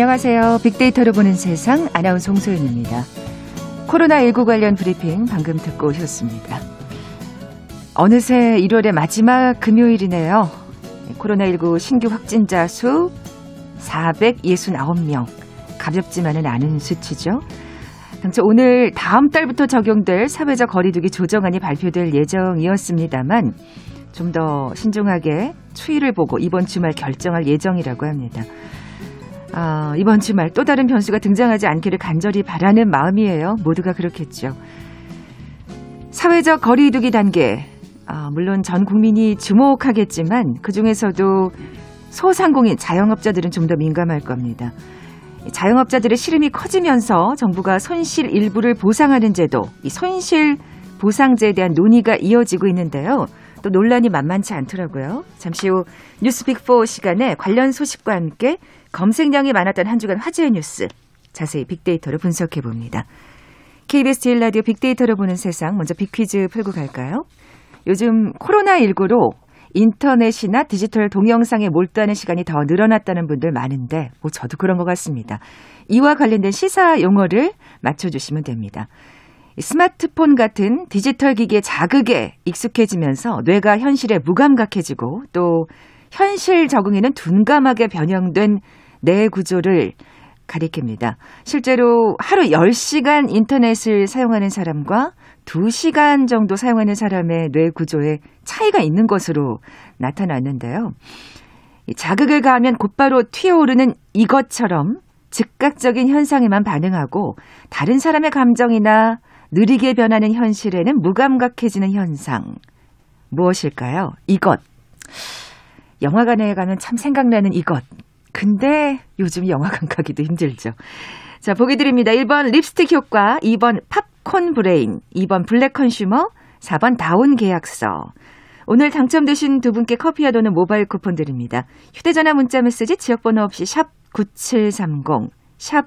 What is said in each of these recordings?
안녕하세요. 빅데이터로 보는 세상 아나운서 홍소연입니다. 코로나19 관련 브리핑 방금 듣고 오셨습니다. 어느새 1월의 마지막 금요일이네요. 코로나19 신규 확진자 수 469명. 가볍지만은 않은 수치죠. 당초 오늘 다음 달부터 적용될 사회적 거리두기 조정안이 발표될 예정이었습니다만 좀 더 신중하게 추이를 보고 이번 주말 결정할 예정이라고 합니다. 아, 이번 주말 또 다른 변수가 등장하지 않기를 간절히 바라는 마음이에요. 모두가 그렇겠죠. 사회적 거리두기 단계. 아, 물론 전 국민이 주목하겠지만 그 중에서도 소상공인 자영업자들은 좀 더 민감할 겁니다. 자영업자들의 시름이 커지면서 정부가 손실 일부를 보상하는 제도, 이 손실 보상제에 대한 논의가 이어지고 있는데요. 또 논란이 만만치 않더라고요. 잠시 후 뉴스빅4 시간에 관련 소식과 함께 검색량이 많았던 한 주간 화제의 뉴스 자세히 빅데이터로 분석해 봅니다. KBS 제일 라디오 빅데이터로 보는 세상 먼저 빅퀴즈 풀고 갈까요? 요즘 코로나19로 인터넷이나 디지털 동영상에 몰두하는 시간이 더 늘어났다는 분들 많은데 뭐 저도 그런 것 같습니다. 이와 관련된 시사 용어를 맞춰주시면 됩니다. 스마트폰 같은 디지털 기기의 자극에 익숙해지면서 뇌가 현실에 무감각해지고 또 현실 적응에는 둔감하게 변형된 뇌 구조를 가리킵니다. 실제로 하루 10시간 인터넷을 사용하는 사람과 2시간 정도 사용하는 사람의 뇌 구조에 차이가 있는 것으로 나타났는데요. 자극을 가하면 곧바로 튀어오르는 이것처럼 즉각적인 현상에만 반응하고 다른 사람의 감정이나 느리게 변하는 현실에는 무감각해지는 현상. 무엇일까요? 이것. 영화관에 가면 참 생각나는 이것. 근데 요즘 영화관 가기도 힘들죠. 자, 보기 드립니다. 1번 립스틱 효과, 2번 popcorn brain, 3번 black consumer, 4번 다운 계약서. 오늘 당첨되신 두 분께 커피와 도넛 모바일 쿠폰 드립니다. 휴대전화 문자 메시지 지역번호 없이 샵 9730, 샵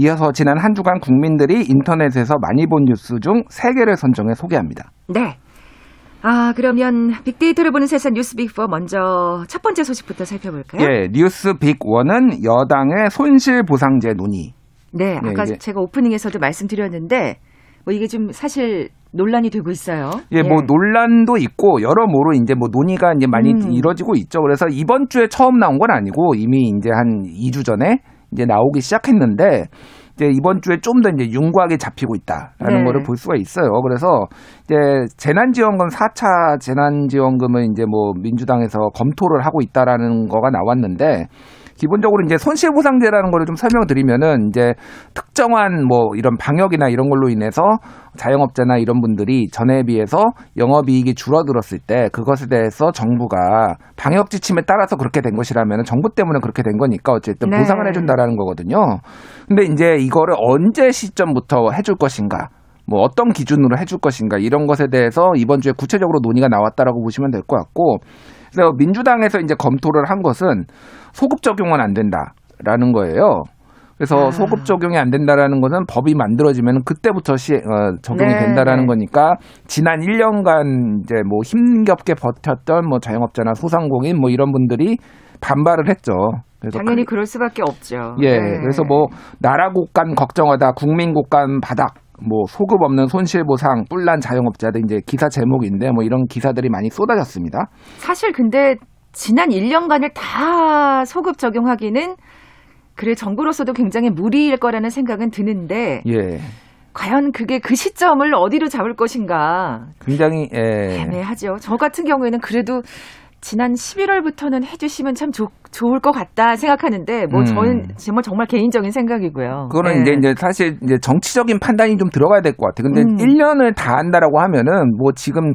이어서 지난 한 주간 국민들이 인터넷에서 많이 본 뉴스 중 3개를 선정해 소개합니다. 네. 아, 그러면 빅데이터를 보는 세상 뉴스 빅4 먼저 첫 번째 소식부터 살펴볼까요? 예, 뉴스 빅1은 여당의 손실 보상제 논의. 네, 네, 아까 이게- 제가 오프닝에서도 말씀드렸는데 뭐 이게 좀 사실 논란이 되고 있어요. 예, 뭐 논란도 있고 여러모로 이제 뭐 논의가 이제 많이 음. 이뤄지고 있죠. 그래서 이번 주에 처음 나온 건 아니고 이미 이제 한 2주 전에 이제 나오기 시작했는데 이제 이번 주에 좀 더 이제 윤곽이 잡히고 있다라는 네. 거를 볼 수가 있어요. 그래서 이제 재난지원금 4차 재난지원금을 이제 뭐 민주당에서 검토를 하고 있다라는 거가 나왔는데 기본적으로 이제 손실보상제라는 거를 좀 설명드리면은 이제 특정한 뭐 이런 방역이나 이런 걸로 인해서 자영업자나 이런 분들이 전에 비해서 영업이익이 줄어들었을 때 그것에 대해서 정부가 방역 지침에 따라서 그렇게 된 것이라면 정부 때문에 그렇게 된 거니까 어쨌든 네. 보상을 해준다라는 거거든요. 근데 이제 이거를 언제 시점부터 해줄 것인가 뭐 어떤 기준으로 해줄 것인가 이런 것에 대해서 이번 주에 구체적으로 논의가 나왔다라고 보시면 될 것 같고 그래서 민주당에서 이제 검토를 한 것은 소급 적용은 안 된다라는 거예요. 그래서 아. 소급 적용이 안 된다라는 것은 법이 만들어지면 그때부터 시, 어, 적용이 네, 된다라는 네. 거니까 지난 1년간 이제 뭐 힘겹게 버텼던 뭐 자영업자나 소상공인 뭐 이런 분들이 반발을 했죠. 그래서 당연히 크- 그럴 수밖에 없죠. 예, 네. 그래서 뭐 나라 곳간 걱정하다 국민 곳간 바닥 뭐 소급 없는 손실 보상 뿔난 자영업자들 이제 기사 제목인데 뭐 이런 기사들이 많이 쏟아졌습니다. 사실 근데 지난 1년간을 다 소급 적용하기는 그래 정부로서도 굉장히 무리일 거라는 생각은 드는데 예. 과연 그게 그 시점을 어디로 잡을 것인가 굉장히 예. 애매하죠. 저 같은 경우에는 그래도 지난 11월부터는 해주시면 참 좋, 좋을 것 같다 생각하는데 뭐 음. 저는 정말 정말 개인적인 생각이고요. 그거는 네. 이제, 이제 사실 이제 정치적인 판단이 좀 들어가야 될 것 같아. 근데 음. 1년을 다 한다라고 하면은 뭐 지금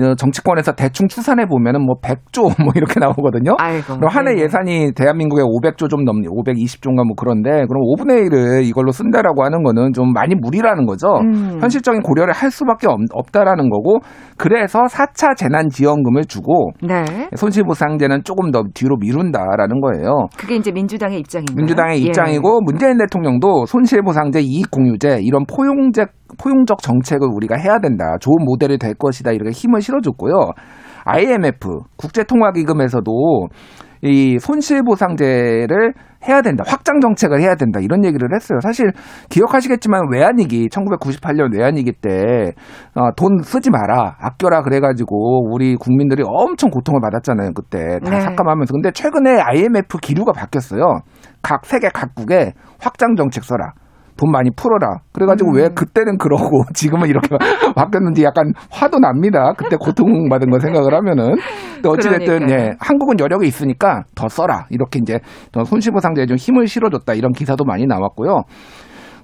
어, 정치권에서 대충 추산해 보면은 뭐 100조 뭐 이렇게 나오거든요. 아이고. 그럼 한해 네. 예산이 대한민국에 500조 좀 넘니 520조인가 뭐 그런데 그럼 5분의 1을 이걸로 쓴다라고 하는 거는 좀 많이 무리라는 거죠. 음. 현실적인 고려를 할 수밖에 없, 없다라는 거고 그래서 4차 재난 지원금을 주고 네. 손실보상제는 조금 더 뒤로 미룬다 라는 거예요. 그게 이제 민주당의 입장인가요? 민주당의 예. 입장이고 문재인 대통령도 손실보상제, 이익공유제 이런 포용적 포용적 정책을 우리가 해야 된다. 좋은 모델이 될 것이다. 이렇게 힘을 실어줬고요. IMF 국제통화기금에서도 이 손실보상제를 해야 된다. 확장 정책을 해야 된다. 이런 얘기를 했어요. 사실 기억하시겠지만 외환위기 1998년 외환위기 때 어, 돈 쓰지 마라. 아껴라 그래 가지고 우리 국민들이 엄청 고통을 받았잖아요. 그때 다 네. 삭감하면서. 근데 최근에 IMF 기류가 바뀌었어요. 각 세계 각국에 확장 정책 써라. 돈 많이 풀어라. 그래가지고 음. 왜 그때는 그러고 지금은 이렇게 바뀌었는지 약간 화도 납니다. 그때 고통받은 거 생각을 하면은. 근데 어찌됐든, 그러니까요. 예, 한국은 여력이 있으니까 더 써라. 이렇게 이제 더 손실보상제에 좀 힘을 실어줬다. 이런 기사도 많이 나왔고요.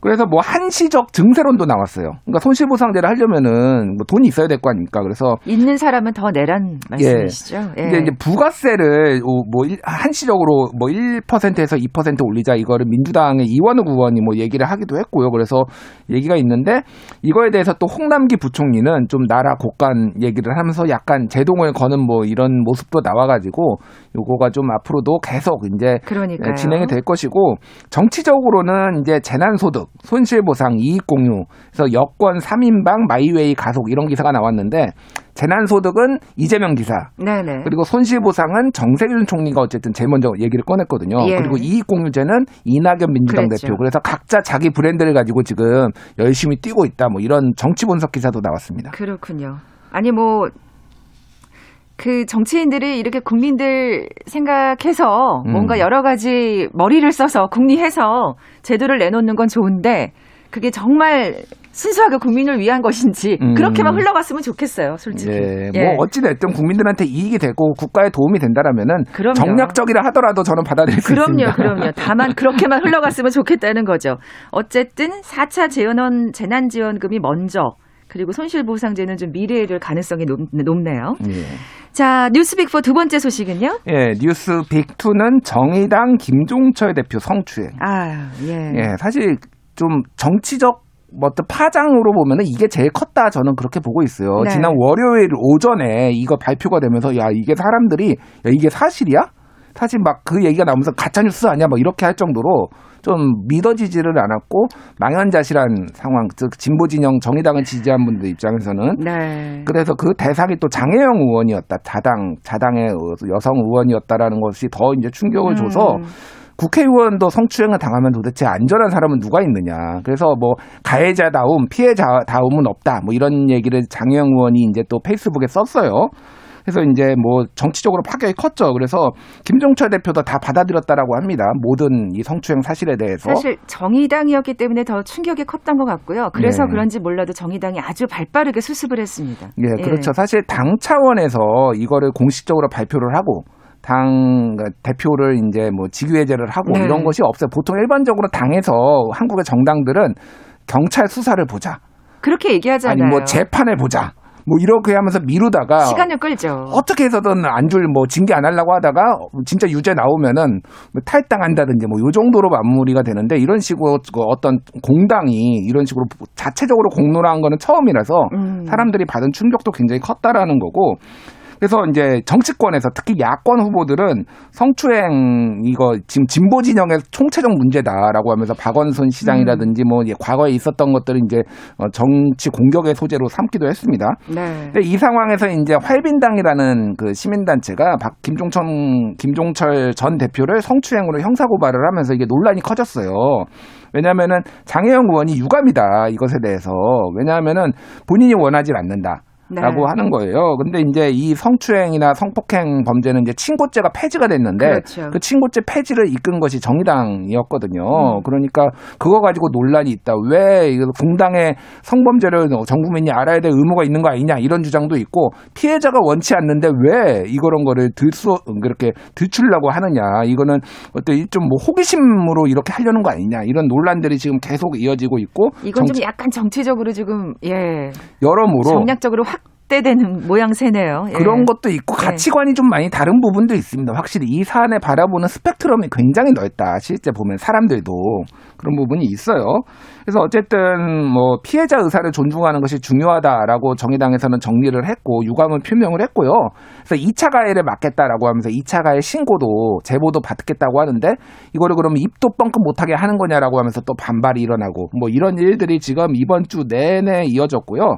그래서 뭐 한시적 증세론도 나왔어요. 그러니까 손실보상제를 하려면은 뭐 돈이 있어야 될 거 아닙니까? 그래서 있는 사람은 더 내란 말씀이시죠? 예. 근데 이제 부가세를 오, 뭐 일- 한시적으로 뭐 1%에서 2% 올리자 이거를 민주당의 이원우 의원이 뭐 얘기를 하기도 했고요. 그래서 얘기가 있는데 이거에 대해서 또 홍남기 부총리는 좀 나라 곳간 얘기를 하면서 약간 제동을 거는 뭐 이런 모습도 나와가지고 요거가 좀 앞으로도 계속 이제 그러니까요. 네, 진행이 될 것이고 정치적으로는 이제 재난소득, 손실보상, 이익공유, 그래서 여권 3인방 마이웨이 가속 이런 기사가 나왔는데 재난소득은 이재명 기사, 네네. 그리고 손실보상은 정세균 총리가 어쨌든 제일 먼저 얘기를 꺼냈거든요. 예. 그리고 이익공유제는 이낙연 민주당 그랬죠. 대표. 그래서 각자 자기 브랜드를 가지고 지금 열심히 뛰고 있다. 뭐 이런 정치 분석 기사도 나왔습니다. 그렇군요. 아니 뭐. 그 정치인들이 이렇게 국민들 생각해서 음. 뭔가 여러 가지 머리를 써서 궁리해서 제도를 내놓는 건 좋은데 그게 정말 순수하게 국민을 위한 것인지 음. 그렇게만 흘러갔으면 좋겠어요, 솔직히. 예, 예. 뭐 어찌 됐든 국민들한테 이익이 되고 국가에 도움이 된다라면은 그럼요. 정략적이라 하더라도 저는 받아들일 수 그럼요, 있습니다. 그럼요. 다만 그렇게만 흘러갔으면 좋겠다는 거죠. 어쨌든 4차 재원 재난 지원금이 먼저 그리고 손실보상제는 좀 미래를 가능성이 높, 높네요. 예. 자, 뉴스빅4 두 번째 소식은요? 예, 뉴스 빅2는 정의당 김종철 대표 성추행. 아, 예. 예, 사실 좀 정치적 뭐 어떤 파장으로 보면은 이게 제일 컸다 저는 그렇게 보고 있어요. 네. 지난 월요일 오전에 이거 발표가 되면서 야 이게 사람들이 야 이게 사실이야? 사실 막 그 얘기가 나오면서 가짜 뉴스 아니야? 뭐 이렇게 할 정도로 좀 믿어지지를 않았고 망연자실한 상황. 즉 진보 진영 정의당을 지지한 분들 입장에서는 네. 그래서 그 대상이 또 장혜영 의원이었다. 자당 자당의 여성 의원이었다라는 것이 더 이제 충격을 줘서 음. 국회의원도 성추행을 당하면 도대체 안전한 사람은 누가 있느냐. 그래서 뭐 가해자다움, 피해자다움은 없다. 뭐 이런 얘기를 장혜영 의원이 이제 또 페이스북에 썼어요. 그래서 이제 뭐 정치적으로 파격이 컸죠. 그래서 김종철 대표도 다 받아들였다라고 합니다. 모든 이 성추행 사실에 대해서. 사실 정의당이었기 때문에 더 충격이 컸던 것 같고요. 그래서 네. 그런지 몰라도 정의당이 아주 발빠르게 수습을 했습니다. 예, 그렇죠. 사실 당 차원에서 이거를 공식적으로 발표를 하고 당 대표를 이제 뭐 직위해제를 하고 네. 이런 것이 없어요. 보통 일반적으로 당에서 한국의 정당들은 경찰 수사를 보자. 그렇게 얘기하잖아요. 아니 뭐 재판을 보자. 뭐 이렇게 하면서 미루다가 시간을 끌죠. 어떻게 해서든 안줄 뭐 징계 안 하려고 하다가 진짜 유죄 나오면은 뭐 탈당한다든지 뭐 요 정도로 마무리가 되는데 이런 식으로 그 어떤 공당이 이런 식으로 자체적으로 공론화한 거는 처음이라서 음. 사람들이 받은 충격도 굉장히 컸다라는 거고 그래서 이제 정치권에서 특히 야권 후보들은 성추행 이거 지금 진보 진영의 총체적 문제다라고 하면서 박원순 시장이라든지 뭐 과거에 있었던 것들을 이제 어, 정치 공격의 소재로 삼기도 했습니다. 네. 근데 이 상황에서 이제 활빈당이라는 그 시민단체가 박 김종천 김종철 전 대표를 성추행으로 형사고발을 하면서 이게 논란이 커졌어요. 왜냐하면은 장혜영 의원이 유감이다 이것에 대해서 왜냐하면은 본인이 원하지 않는다. 네. 라고 하는 거예요. 근데 이제 이 성추행이나 성폭행 범죄는 이제 친고죄가 폐지가 됐는데 그렇죠. 그 친고죄 폐지를 이끈 것이 정의당이었거든요. 음. 그러니까 그거 가지고 논란이 있다. 왜 공당의 성범죄를 전 국민이 알아야 될 의무가 있는 거 아니냐 이런 주장도 있고 피해자가 원치 않는데 왜 이런 거를 들수 그렇게 들추려고 하느냐. 이거는 어떤 좀 뭐 호기심으로 이렇게 하려는 거 아니냐. 이런 논란들이 지금 계속 이어지고 있고 이건 정치- 좀 약간 정치적으로 지금 예 여러모로 정략적으로 확 대되는 모양새네요. 예. 그런 것도 있고 네. 가치관이 좀 많이 다른 부분도 있습니다. 확실히 이 사안을 바라보는 스펙트럼이 굉장히 넓다. 실제 보면 사람들도 그런 부분이 있어요. 그래서 어쨌든 뭐 피해자 의사를 존중하는 것이 중요하다라고 정의당에서는 정리를 했고 유감을 표명을 했고요. 그래서 2차 가해를 막겠다라고 하면서 2차 가해 신고도 제보도 받겠다고 하는데 이거를 그러면 입도 뻥끗 못하게 하는 거냐라고 하면서 또 반발이 일어나고 뭐 이런 일들이 지금 이번 주 내내 이어졌고요.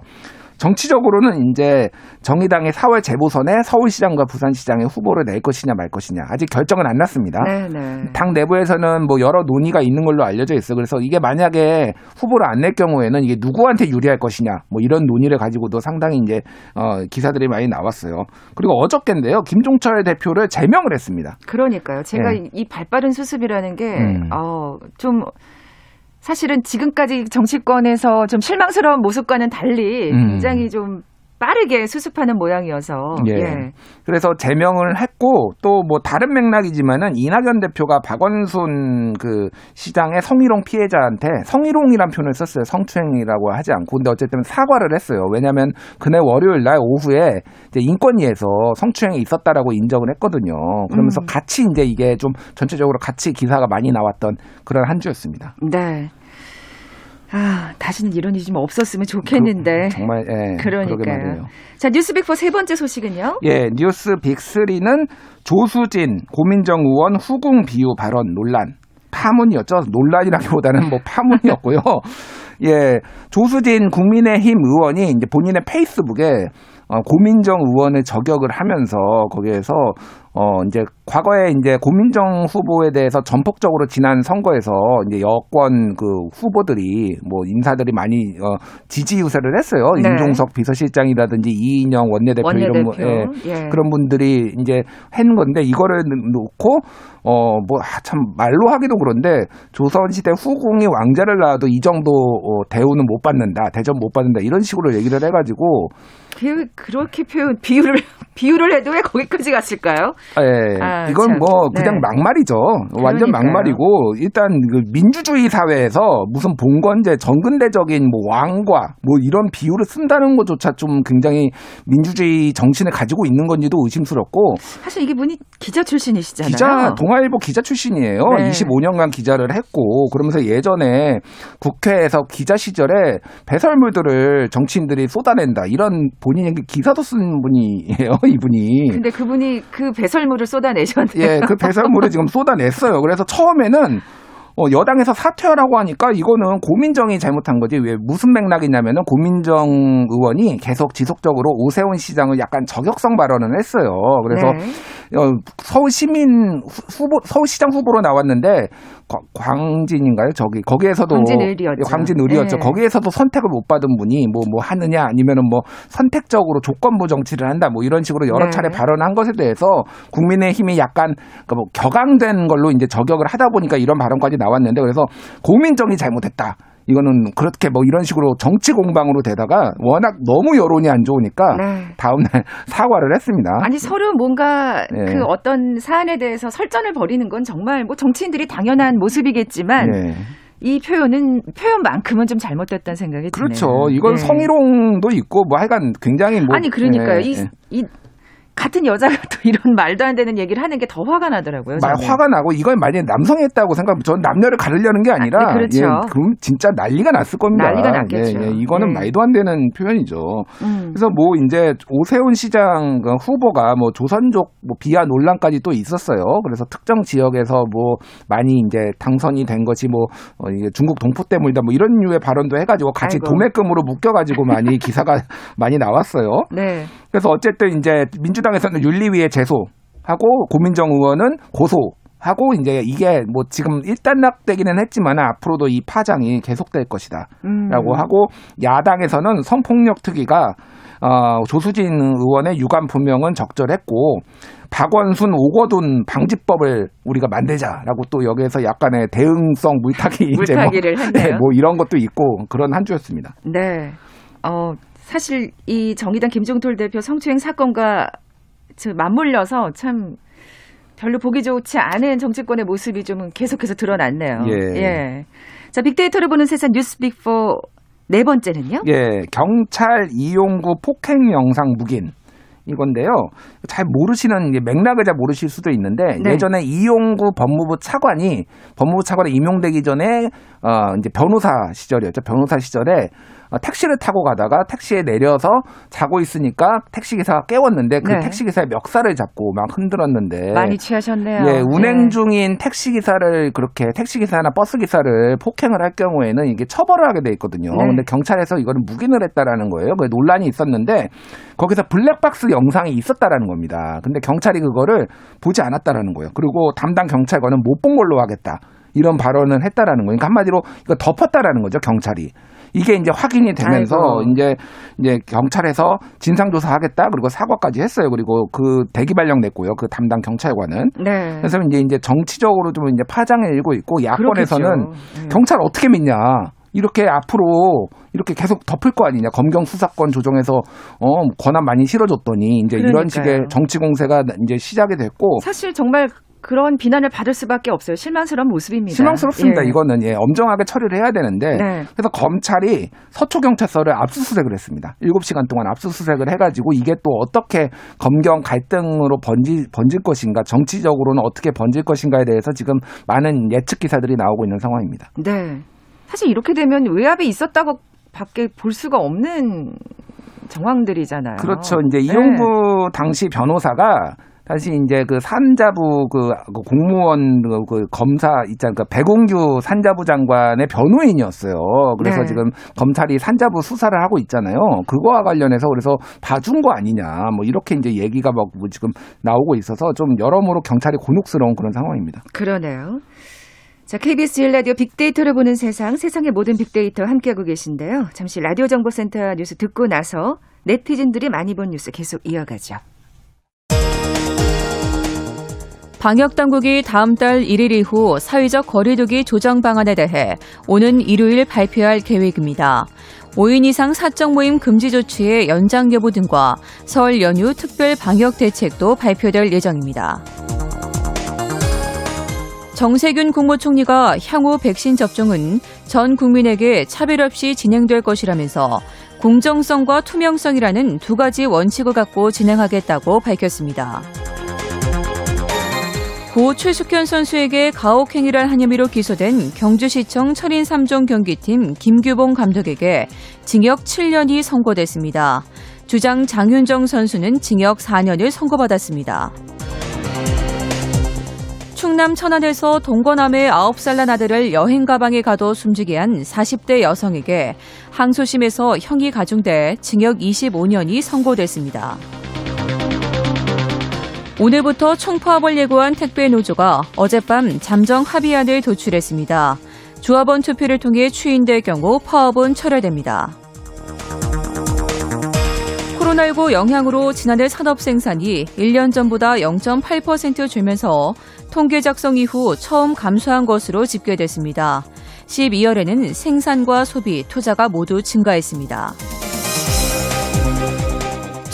정치적으로는 이제 정의당의 4월 재보선에 서울시장과 부산시장의 후보를 낼 것이냐 말 것이냐 아직 결정은 안 났습니다. 네, 네. 당 내부에서는 뭐 여러 논의가 있는 걸로 알려져 있어. 그래서 이게 만약에 후보를 안 낼 경우에는 이게 누구한테 유리할 것이냐 뭐 이런 논의를 가지고도 상당히 이제 어 기사들이 많이 나왔어요. 그리고 어저께인데요. 김종철 대표를 제명을 했습니다. 그러니까요. 제가 예. 이 발빠른 수습이라는 게, 음. 어, 좀, 사실은 지금까지 정치권에서 좀 실망스러운 모습과는 달리 음. 굉장히 좀 빠르게 수습하는 모양이어서. 예. 예. 그래서 제명을 했고 또 뭐 다른 맥락이지만은 이낙연 대표가 박원순 그 시장의 성희롱 피해자한테 성희롱이란 표현을 썼어요. 성추행이라고 하지 않고 근데 어쨌든 사과를 했어요. 왜냐하면 그날 월요일 날 오후에 이제 인권위에서 성추행이 있었다라고 인정을 했거든요. 그러면서 음. 같이 이제 이게 좀 전체적으로 같이 기사가 많이 나왔던 그런 한 주였습니다. 네. 아, 다시는 이런 일이 좀 없었으면 좋겠는데. 정말 예, 그러니까요. 자, 뉴스빅포 세 번째 소식은요? 예, 뉴스 빅3는 조수진 고민정 의원 후궁 비유 발언 논란. 파문이었죠. 논란이라기보다는 뭐 파문이었고요. 예, 조수진 국민의힘 의원이 이제 본인의 페이스북에 어, 고민정 의원을 저격을 하면서 거기에서 어 이제 과거에 이제 고민정 후보에 대해서 전폭적으로 지난 선거에서 이제 여권 그 후보들이 뭐 인사들이 많이 어 지지 유세를 했어요. 네. 임종석 비서실장이라든지 이인영 원내대표, 이런 뭐, 원내대표. 예, 예. 그런 분들이 이제 한 건데 이거를 놓고 어 뭐 참 말로 하기도 그런데 조선시대 후궁이 왕자를 낳아도 이 정도 어, 대우는 못 받는다 대접 못 받는다 이런 식으로 얘기를 해가지고 그, 그렇게 표현, 비유를, 비유를 해도 왜 거기까지 갔을까요? 예, 아, 이건 참. 뭐 그냥 네. 막말이죠. 완전 그러니까요. 막말이고 일단 그 민주주의 사회에서 무슨 봉건제 전근대적인 뭐 왕과 뭐 이런 비유를 쓴다는 것조차 좀 굉장히 민주주의 정신을 가지고 있는 건지도 의심스럽고 사실 이게 분이 기자 출신이시잖아요. 기자 동아일보 기자 출신이에요. 네. 25년간 기자를 했고 그러면서 예전에 국회에서 기자 시절에 배설물들을 정치인들이 쏟아낸다 이런 본인에게 기사도 쓴 분이에요. 이분이. 근데 그분이 그 배설 물을 쏟아내셨네요. 예, 그 배설물을 지금 쏟아냈어요. 그래서 처음에는 어, 여당에서 사퇴하라고 하니까 이거는 고민정이 잘못한 거지. 왜 무슨 맥락이냐면은 고민정 의원이 계속 지속적으로 오세훈 시장을 약간 저격성 발언을 했어요. 그래서 네. 어, 서울 시민 후- 후보 서울시장 후보로 나왔는데 과- 광진인가요? 저기 거기에서도 광진을이었죠. 예, 광진을이었죠. 네. 거기에서도 선택을 못 받은 분이 뭐뭐 하느냐 아니면은 뭐 선택적으로 조건부 정치를 한다 뭐 이런 식으로 여러 네. 차례 발언한 것에 대해서 국민의힘이 약간 그뭐 격앙된 걸로 이제 저격을 하다 보니까 이런 발언까지 나왔는데 그래서 고민정이 잘못했다. 이거는 그렇게 뭐 이런 식으로 정치 공방으로 되다가 워낙 너무 여론이 안 좋으니까 네. 다음날 사과를 했습니다. 아니 서로 뭔가 네. 그 어떤 사안에 대해서 설전을 벌이는 건 정말 뭐 정치인들이 당연한 모습이겠지만 예. 이 표현은 표현만큼은 좀 잘못됐다는 생각이 그렇죠. 드네요. 이건 네. 성희롱도 있고 뭐 하여간 굉장히 뭐 아니 그러니까요. 예, 이, 예. 이 같은 여자가 또 이런 말도 안 되는 얘기를 하는 게 더 화가 나더라고요. 말. 화가 나고 이걸 만약에 남성이 했다고 생각하면 전 남녀를 가르려는 게 아니라 아, 네, 그렇죠. 예, 그럼 진짜 난리가 났을 겁니다. 난리가 났겠죠. 예, 예, 이거는 네. 말도 안 되는 표현이죠. 음. 그래서 뭐 이제 오세훈 시장 그 후보가 뭐 조선족 뭐 비하 논란까지 또 있었어요. 그래서 특정 지역에서 뭐 많이 이제 당선이 된 것이 뭐 어, 중국 동포 때문이다 뭐 이런 류의 발언도 해가지고 같이 아이고. 도매금으로 묶여가지고 많이 기사가 많이 나왔어요. 네. 그래서 어쨌든 이제 민주당에서는 윤리위에 제소하고 고민정 의원은 고소 하고 이제 이게 뭐 지금 일단락되기는 했지만 앞으로도 이 파장이 계속될 것이다라고 음. 하고 야당에서는 성폭력 특위가 어, 조수진 의원의 유감 분명은 적절했고 박원순 오거돈 방지법을 우리가 만들자라고 또 여기에서 약간의 대응성 물타기 이제 뭐, 물타기를 했네요. 네, 뭐 이런 것도 있고 그런 한 주였습니다. 네. 어, 사실 이 정의당 김종돌 대표 성추행 사건과 저 맞물려서 참 별로 보기 좋지 않은 정치권의 모습이 좀 계속해서 드러났네요. 예. 자, 빅데이터를 보는 세상 뉴스 빅4 네 번째는요? 예, 경찰 이용구 폭행 영상 묵인. 이건데요. 잘 모르시는 맥락을 잘 모르실 수도 있는데 네. 예전에 이용구 법무부 차관이 법무부 차관에 임용되기 전에 어 이제 변호사 시절이었죠. 변호사 시절에 어, 택시를 타고 가다가 택시에 내려서 자고 있으니까 택시 기사가 깨웠는데 그 네. 택시 기사의 멱살을 잡고 막 흔들었는데 많이 취하셨네요. 예, 운행 네. 중인 택시 기사를 그렇게 택시 기사나 버스 기사를 폭행을 할 경우에는 이게 처벌을 하게 돼 있거든요. 네. 근데 경찰에서 이거를 묵인을 했다라는 거예요. 그 논란이 있었는데 거기서 블랙박스 영상이 있었다라는 겁니다. 근데 경찰이 그거를 보지 않았다라는 거예요. 그리고 담당 경찰관은 못 본 걸로 하겠다. 이런 발언을 했다라는 거예요. 그러니까 한마디로 이거 덮었다라는 거죠, 경찰이. 이게 이제 확인이 되면서 아이고. 이제 이제 경찰에서 진상 조사하겠다 그리고 사과까지 했어요. 그리고 그 대기 발령 냈고요. 그 담당 경찰관은 네. 그래서 이제 이제 정치적으로 좀 이제 파장을 일고 있고 야권에서는. 음. 경찰 어떻게 믿냐 이렇게 앞으로 이렇게 계속 덮을 거 아니냐 검경 수사권 조정해서 어 권한 많이 실어줬더니 이제 그러니까요. 이런 식의 정치 공세가 이제 시작이 됐고 사실 정말 그런 비난을 받을 수밖에 없어요. 실망스러운 모습입니다. 실망스럽습니다. 예. 이거는 예, 엄정하게 처리를 해야 되는데 네. 그래서 검찰이 서초 경찰서를 압수수색을 했습니다. 7시간 동안 압수수색을 해가지고 이게 또 어떻게 검경 갈등으로 번지, 번질 것인가 정치적으로는 어떻게 번질 것인가에 대해서 지금 많은 예측 기사들이 나오고 있는 상황입니다. 네. 사실 이렇게 되면 외압이 있었다고 밖에 볼 수가 없는 정황들이잖아요. 그렇죠. 이제 네. 이용구 당시 변호사가 다시 이제 그 산자부 그, 그 공무원 그, 그 검사 있잖아요. 그 배공규 산자부 장관의 변호인이었어요. 그래서 네. 지금 검찰이 산자부 수사를 하고 있잖아요. 그거와 관련해서 그래서 봐준 거 아니냐. 뭐 이렇게 이제 얘기가 막 뭐 지금 나오고 있어서 좀 여러모로 경찰이 곤혹스러운 그런 상황입니다. 그러네요. 자, KBS 1라디오 빅데이터를 보는 세상, 세상의 모든 빅데이터 함께하고 계신데요. 잠시 라디오 정보센터 뉴스 듣고 나서 네티즌들이 많이 본 뉴스 계속 이어가죠. 방역 당국이 다음 달 1일 이후 사회적 거리두기 조정 방안에 대해 오는 일요일 발표할 계획입니다. 5인 이상 사적 모임 금지 조치의 연장 여부 등과 설 연휴 특별 방역 대책도 발표될 예정입니다. 정세균 국무총리가 향후 백신 접종은 전 국민에게 차별 없이 진행될 것이라면서 공정성과 투명성이라는 두 가지 원칙을 갖고 진행하겠다고 밝혔습니다. 고 최숙현 선수에게 가혹행위를 한 혐의로 기소된 경주시청 철인 3종 경기팀 김규봉 감독에게 징역 7년이 선고됐습니다. 주장 장윤정 선수는 징역 4년을 선고받았습니다. 충남 천안에서 동거남의 9살 난 아들을 여행 가방에 가둬 숨지게 한 40대 여성에게 항소심에서 형이 가중돼 징역 25년이 선고됐습니다. 오늘부터 총파업을 예고한 택배 노조가 어젯밤 잠정 합의안을 도출했습니다. 조합원 투표를 통해 추인될 경우 파업은 철회됩니다. 코로나19 영향으로 지난해 산업 생산이 1년 전보다 0.8% 줄면서 통계 작성 이후 처음 감소한 것으로 집계됐습니다. 12월에는 생산과 소비, 투자가 모두 증가했습니다.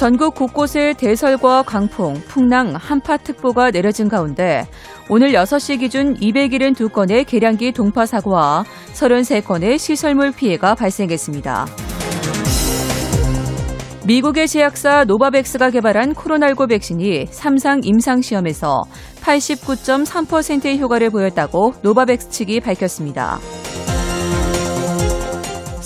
전국 곳곳에 대설과 강풍, 풍랑, 한파특보가 내려진 가운데 오늘 6시 기준 272건의 계량기 동파 사고와 33건의 시설물 피해가 발생했습니다. 미국의 제약사 노바백스가 개발한 코로나19 백신이 3상 임상시험에서 89.3%의 효과를 보였다고 노바백스 측이 밝혔습니다.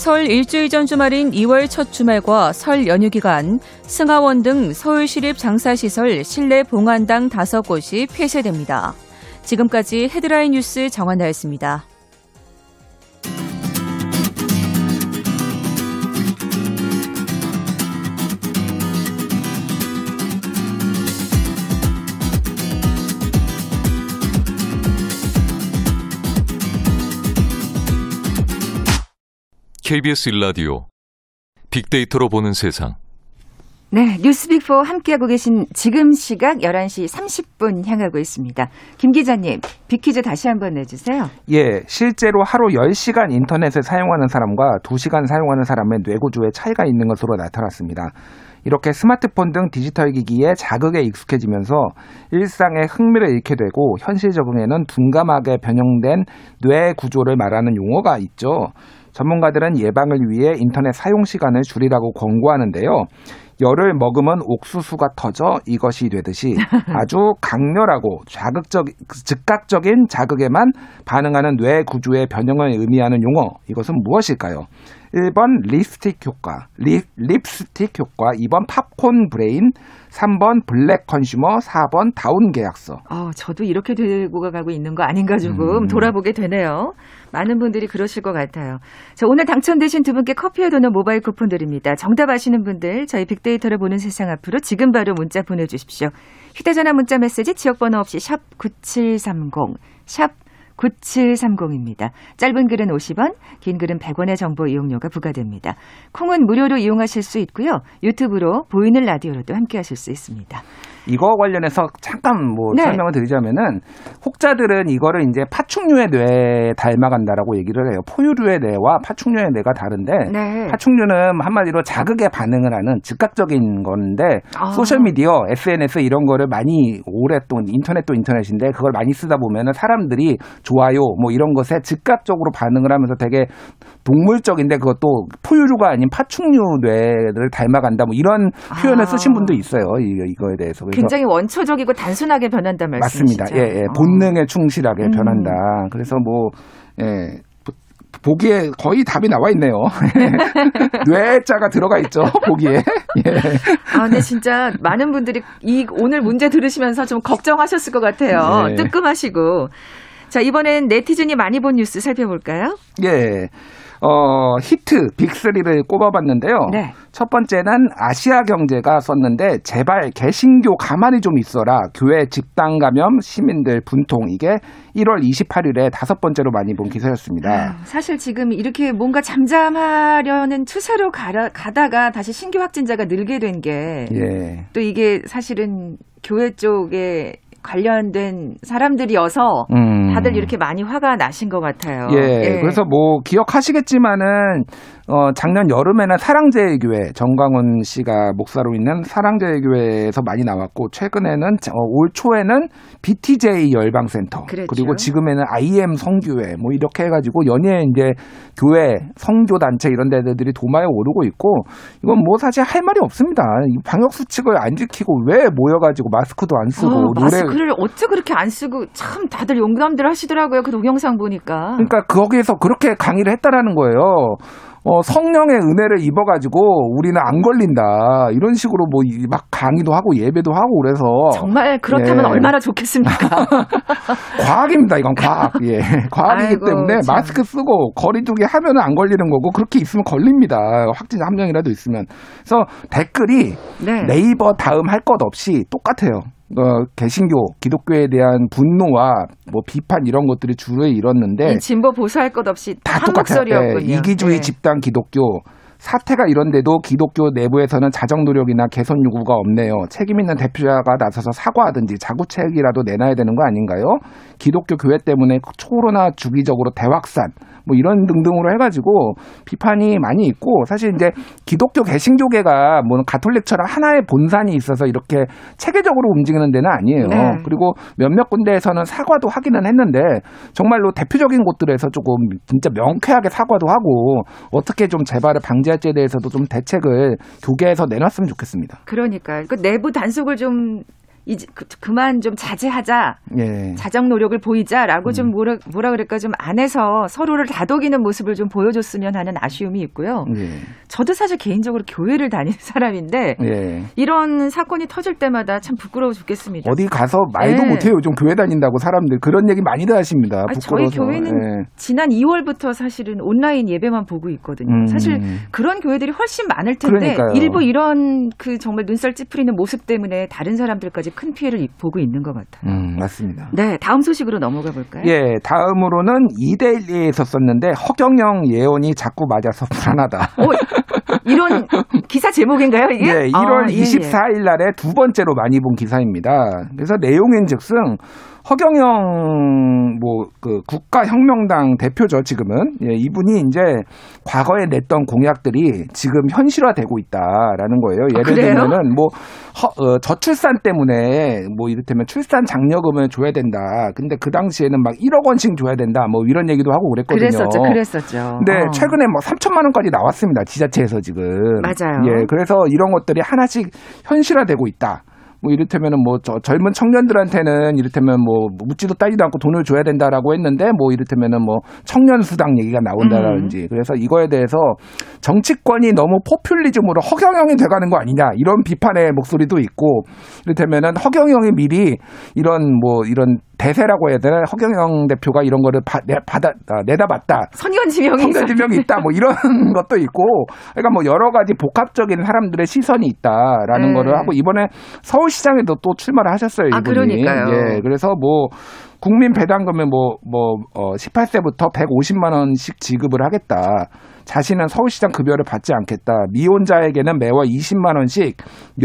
설 일주일 전 주말인 2월 첫 주말과 설 연휴 기간 승화원 등 서울시립 장사시설 실내 봉안당 5곳이 폐쇄됩니다. 지금까지 헤드라인 뉴스 정한나였습니다. KBS 일라디오 빅데이터로 보는 세상. 네, 뉴스빅4 함께하고 계신 지금 시각 11시 30분 향하고 있습니다. 김 기자님, 빅퀴즈 다시 한번 내주세요. 예, 실제로 하루 10시간 인터넷을 사용하는 사람과 2시간 사용하는 사람의 뇌구조에 차이가 있는 것으로 나타났습니다. 이렇게 스마트폰 등 디지털 기기에 자극에 익숙해지면서 일상에 흥미를 잃게 되고 현실 적응에는 둔감하게 변형된 뇌 구조를 말하는 용어가 있죠. 전문가들은 예방을 위해 인터넷 사용 시간을 줄이라고 권고하는데요. 열을 먹으면 옥수수가 터져 이것이 되듯이 아주 강렬하고 자극적 즉각적인 자극에만 반응하는 뇌 구조의 변형을 의미하는 용어 이것은 무엇일까요? 1번 립스틱 효과, 립, 립스틱 효과, 2번 팝콘 브레인, 3번 블랙 컨슈머, 4번 다운 계약서. 어, 저도 이렇게 되고 가고 있는 거 아닌가 조금 음. 돌아보게 되네요. 많은 분들이 그러실 것 같아요. 자, 오늘 당첨되신 두 분께 커피와 도넛 모바일 쿠폰 드립니다. 정답 아시는 분들 저희 빅 데이터를 보는 세상 앞으로 지금 바로 문자 보내주십시오. 휴대전화 문자 메시지 지역번호 없이 샵 9730, 샵 9730입니다. 짧은 글은 50원, 긴 글은 100원의 정보 이용료가 부과됩니다. 콩은 무료로 이용하실 수 있고요. 유튜브로 보이는 라디오로도 함께 하실 수 있습니다. 이거 관련해서 잠깐 뭐 네. 설명을 드리자면은 혹자들은 이거를 이제 파충류의 뇌에 닮아간다라고 얘기를 해요. 포유류의 뇌와 파충류의 뇌가 다른데 네. 파충류는 한마디로 자극에 반응을 하는 즉각적인 건데 아. 소셜 미디어, SNS 이런 거를 많이 오랫동안 인터넷 도 인터넷인데 그걸 많이 쓰다 보면은 사람들이 좋아요 뭐 이런 것에 즉각적으로 반응을 하면서 되게 동물적인데 그것도 포유류가 아닌 파충류 뇌를 닮아간다 뭐 이런 표현을 아. 쓰신 분도 있어요. 이, 이거에 대해서. 굉장히 원초적이고 단순하게 변한다 말씀이시죠? 맞습니다. 예, 예. 어. 본능에 충실하게 음. 변한다. 그래서 뭐, 예. 보- 보기에 거의 답이 나와 있네요. 뇌자가 들어가 있죠, 보기에. 예. 아, 근데 진짜 많은 분들이 이 오늘 문제 들으시면서 좀 걱정하셨을 것 같아요. 네. 뜨끔하시고. 자, 이번엔 네티즌이 많이 본 뉴스 살펴볼까요? 예. 어, 히트 빅3를 꼽아봤는데요. 네. 첫 번째는 아시아 경제가 썼는데 제발 개신교 가만히 좀 있어라. 교회 집단 감염 시민들 분통 이게 1월 28일에 다섯 번째로 많이 본 기사였습니다. 아, 사실 지금 이렇게 뭔가 잠잠하려는 추세로 가라, 가다가 다시 신규 확진자가 늘게 된 게또 예. 이게 사실은 교회 쪽에 관련된 사람들이어서 음. 다들 이렇게 많이 화가 나신 것 같아요. 예, 그래서 뭐 기억하시겠지만은 어 작년 여름에는 사랑제일교회 정광훈 씨가 목사로 있는 사랑제일교회에서 많이 나왔고 최근에는 어, 올 초에는 BTJ 열방센터 그랬죠. 그리고 지금에는 IM 성교회 뭐 이렇게 해가지고 연이에 이제 교회 성교 단체 이런 데들이 도마에 오르고 있고 이건 뭐 사실 할 말이 없습니다. 이 방역 수칙을 안 지키고 왜 모여가지고 마스크도 안 쓰고 어, 노래 마스크를 어째 그렇게 안 쓰고 참 다들 용감들 하시더라고요. 그 동영상 보니까. 그러니까 거기에서 그렇게 강의를 했다라는 거예요. 어, 성령의 은혜를 입어가지고 우리는 안 걸린다. 이런 식으로 뭐 막 강의도 하고 예배도 하고 그래서. 정말 그렇다면 예. 얼마나 좋겠습니까? 과학입니다. 이건 과학. 예. 과학이기 아이고, 때문에 참. 마스크 쓰고 거리 두기 하면은 안 걸리는 거고 그렇게 있으면 걸립니다. 확진자 한 명이라도 있으면. 그래서 댓글이 네. 네이버 다음 할 것 없이 똑같아요. 어, 개신교, 기독교에 대한 분노와 뭐 비판 이런 것들이 이뤘는데 이 진보 보수할 것 없이 다한 똑같아요. 예, 이기주의 네. 집단 기독교 사태가 이런데도 기독교 내부에서는 자정 노력이나 개선 요구가 없네요. 책임 있는 대표자가 나서서 사과하든지 자구책이라도 내놔야 되는 거 아닌가요? 기독교 교회 때문에 초로나 주기적으로 대확산 뭐 이런 등등으로 해가지고 비판이 많이 있고 사실 이제 기독교 개신교계가 뭐 가톨릭처럼 하나의 본산이 있어서 이렇게 체계적으로 움직이는 데는 아니에요. 네. 그리고 몇몇 군데에서는 사과도 하기는 했는데 정말로 대표적인 곳들에서 조금 진짜 명쾌하게 사과도 하고 어떻게 좀 재발을 방지할지에 대해서도 좀 대책을 교계에서 내놨으면 좋겠습니다. 그러니까 그 내부 단속을 좀 이제 그, 그만 좀 자제하자. 예. 자정 노력을 보이자라고 음. 좀 뭐라, 뭐라 그럴까 좀 안에서 서로를 다독이는 모습을 좀 보여줬으면 하는 아쉬움이 있고요. 예. 저도 사실 개인적으로 교회를 다니는 사람인데 예. 이런 사건이 터질 때마다 참 부끄러워 죽겠습니다. 어디 가서 말도 네. 못해요. 요즘 교회 다닌다고 사람들 그런 얘기 많이들 하십니다. 아니, 저희. 교회는 예. 지난 2월부터 사실은 온라인 예배만 보고 있거든요. 음. 사실 그런 교회들이 훨씬 많을 텐데 그러니까요. 일부 이런 그 정말 눈살 찌푸리는 모습 때문에 다른 사람들까지 큰 피해를 이- 보고 있는 것 같아요. 음, 맞습니다. 네, 다음 소식으로 넘어가 볼까요? 예, 다음으로는 2대1에 있었었는데 허경영 예언이 자꾸 맞아서 불안하다. 어, 이런 기사 제목인가요, 이게? 예, 1월 아, 예, 예. 24일 날에 두 번째로 많이 본 기사입니다. 그래서 내용인즉슨 허경영 뭐 그 국가혁명당 대표죠 지금은 예, 이분이 이제 과거에 냈던 공약들이 지금 현실화되고 있다라는 거예요. 예를 그래요? 들면은 뭐 허- 어, 저출산 때문에 뭐 이를테면 출산 장려금을 줘야 된다. 근데 그 당시에는 막 1억 원씩 줘야 된다. 뭐 이런 얘기도 하고 그랬거든요. 그랬었죠, 그랬었죠. 근데 어. 최근에 뭐 3천만 원까지 나왔습니다. 지자체에서 지금. 맞아요. 예, 그래서 이런 것들이 하나씩 현실화되고 있다. 뭐 이를테면은 뭐저 젊은 청년들한테는 이를테면 뭐 묻지도 따지도 않고 돈을 줘야 된다라고 했는데 뭐 이를테면은 뭐 청년 수당 얘기가 나온다라든지 음. 그래서 이거에 대해서 정치권이 너무 포퓰리즘으로 허경영이 돼가는 거 아니냐 이런 비판의 목소리도 있고 이를테면은 허경영이 미리 이런 뭐 이런 대세라고 해야 되나 허경영 대표가 이런 거를 바, 내, 받아 아, 내다봤다 선견 지명이 있어. 성대지명이 있다 뭐 이런 것도 있고 그러니까 뭐 여러 가지 복합적인 사람들의 시선이 있다라는 네. 거를 하고 이번에 서울시장에도 또 출마를 하셨어요 아, 이분이 그러니까요. 예 그래서 뭐 국민 배당금을 뭐뭐 어, 18세부터 150만 원씩 지급을 하겠다. 자신은 서울시장 급여를 받지 않겠다. 미혼자에게는 매월 20만 원씩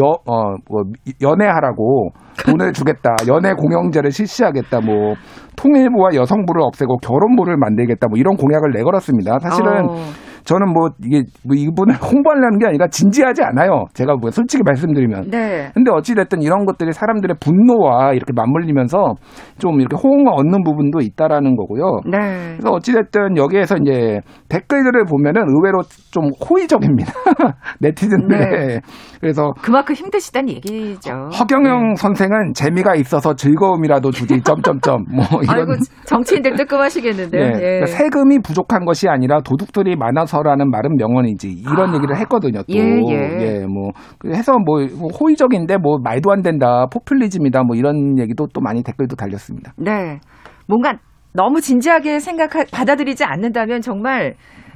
여, 어, 뭐, 연애하라고 돈을 주겠다. 연애 공영제를 실시하겠다. 뭐, 통일부와 여성부를 없애고 결혼부를 만들겠다. 뭐, 이런 공약을 내걸었습니다. 사실은 어. 저는 뭐, 이게, 뭐 이분을 홍보하려는 게 아니라 진지하지 않아요. 제가 뭐, 솔직히 말씀드리면. 네. 근데 어찌 됐든 이런 것들이 사람들의 분노와 이렇게 맞물리면서 좀 이렇게 호응을 얻는 부분도 있다라는 거고요. 네. 그래서 어찌 됐든 여기에서 이제 댓글들을 보면은 의외로 좀 호의적입니다. 네티즌들의. 네. 그래서 그만큼 힘드시다는 얘기죠. 허경영 선생은 재미가 있어서 즐거움이라도 주지, 점점점. 뭐 이런. 아이고 정치인들 뜨끔하시겠는데요. 예. 예. 그러니까 세금이 부족한 것이 아니라 도둑들이 많아서 라는 말은 명언이지 이런 아. 얘기를 했거든요. 또 예, 예. 뭐 해서 뭐 호의적인데 뭐 말도 안 된다, 포퓰리즘이다, 뭐 이런 얘기도 또 많이 댓글도 달렸습니다. 네. 뭔가 너무 진지하게 생각 받아들이지 않는다면 정말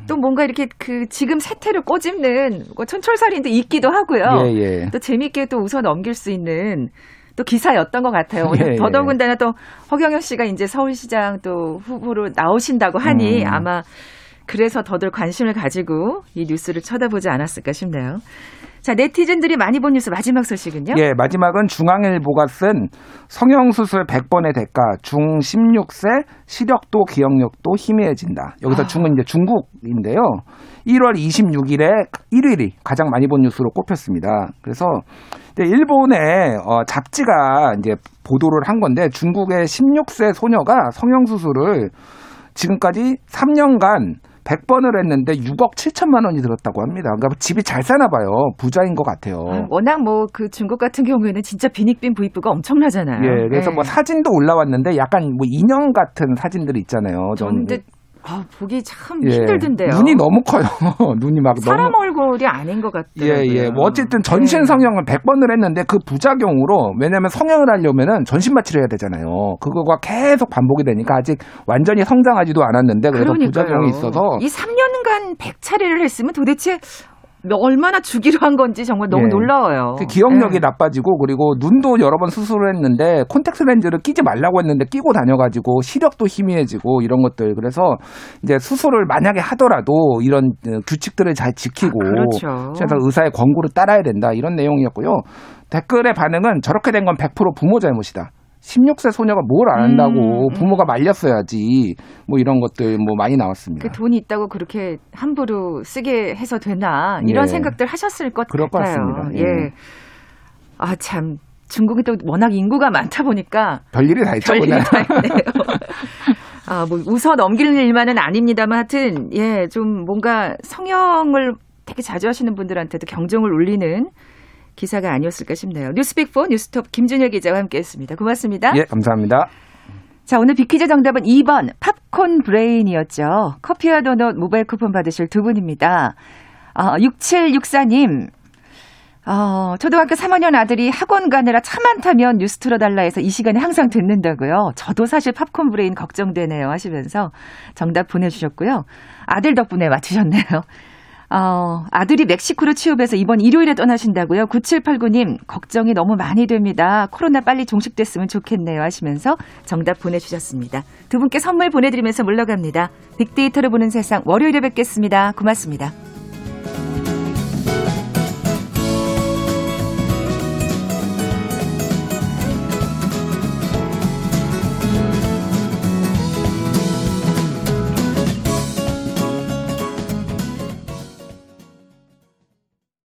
또 뭔가 이렇게 그 지금 세태를 꼬집는 뭐 촌철살인도 있기도 하고요. 예, 예. 또 재밌게 또 웃어 넘길 수 있는 또 기사였던 것 같아요. 예, 예. 더더군다나 또 허경영 씨가 이제 서울시장 또 후보로 나오신다고 하니 음. 아마 그래서 더들 관심을 가지고 이 뉴스를 쳐다보지 않았을까 싶네요. 자, 네티즌들이 많이 본 뉴스 마지막 소식은요? 예, 마지막은 중앙일보가 쓴 성형수술 100번의 대가 중 16세 시력도 기억력도 희미해진다. 여기서 아. 중은 이제 중국인데요. 1월 26일에 1위리 가장 많이 본 뉴스로 꼽혔습니다. 그래서 일본의 어, 잡지가 이제 보도를 한 건데 중국의 16세 소녀가 성형수술을 지금까지 3년간 100번을 했는데 6억 7천만 원이 들었다고 합니다. 그러니까 집이 잘 사나 봐요. 부자인 것 같아요. 아, 워낙 뭐 그 중국 같은 경우에는 진짜 빈익빈 부익부가 엄청나잖아요. 예, 그래서 예. 뭐 사진도 올라왔는데 약간 뭐 인형 같은 사진들이 있잖아요. 전- 근데 아, 보기 참 예, 힘들던데요. 눈이 너무 커요. 눈이 막 사람 너무 얼굴이 아닌 것 같더라고요. 예, 예. 뭐 어쨌든 전신 예. 성형을 100번을 했는데 그 부작용으로 왜냐면 성형을 하려면은 전신 마취를 해야 되잖아요. 그거가 계속 반복이 되니까 아직 완전히 성장하지도 않았는데 그래서 그러니까요. 부작용이 있어서 이 3년간 100차례를 했으면 도대체 얼마나 주기로 한 건지 정말 너무 예. 놀라워요. 그 기억력이 예. 나빠지고 그리고 눈도 여러 번 수술을 했는데 콘택트 렌즈를 끼지 말라고 했는데 끼고 다녀가지고 시력도 희미해지고 이런 것들 그래서 이제 수술을 만약에 하더라도 이런 어, 규칙들을 잘 지키고 아, 그렇죠. 그래서 의사의 권고를 따라야 된다 이런 내용이었고요 댓글의 반응은 저렇게 된 건 100% 부모 잘못이다. 16세 소녀가 뭘 안 한다고 음, 음. 부모가 말렸어야지 뭐 이런 것들 뭐 많이 나왔습니다. 그 돈이 있다고 그렇게 함부로 쓰게 해서 되나 이런 예. 생각들 하셨을 것 그럴 것 같아요. 같습니다. 예. 예. 아 참 중국이 또 워낙 인구가 많다 보니까 별일이 다 있죠. 별일이. 다 있네요. 아, 뭐 웃어 넘기는 일만은 아닙니다만 하여튼 예, 좀 뭔가 성형을 되게 자주 하시는 분들한테도 경종을 울리는 기사가 아니었을까 싶네요. 뉴스빅4 뉴스톱 김준일 기자와 함께했습니다. 고맙습니다. 예, 감사합니다. 자, 오늘 빅퀴즈 정답은 2번 팝콘 브레인이었죠. 커피와 도넛 모바일 쿠폰 받으실 두 분입니다. 아, 6764님. 어, 초등학교 3학년 아들이 학원 가느라 차만 타면 뉴스 틀어달라 해서 이 시간에 항상 듣는다고요. 저도 사실 팝콘 브레인 걱정되네요 하시면서 정답 보내주셨고요. 아들 덕분에 맞추셨네요. 어, 아들이 멕시코로 취업해서 이번 일요일에 떠나신다고요. 9789님, 걱정이 너무 많이 됩니다. 코로나 빨리 종식됐으면 좋겠네요. 하시면서 정답 보내주셨습니다. 두 분께 선물 보내드리면서 물러갑니다. 빅데이터로 보는 세상 월요일에 뵙겠습니다. 고맙습니다.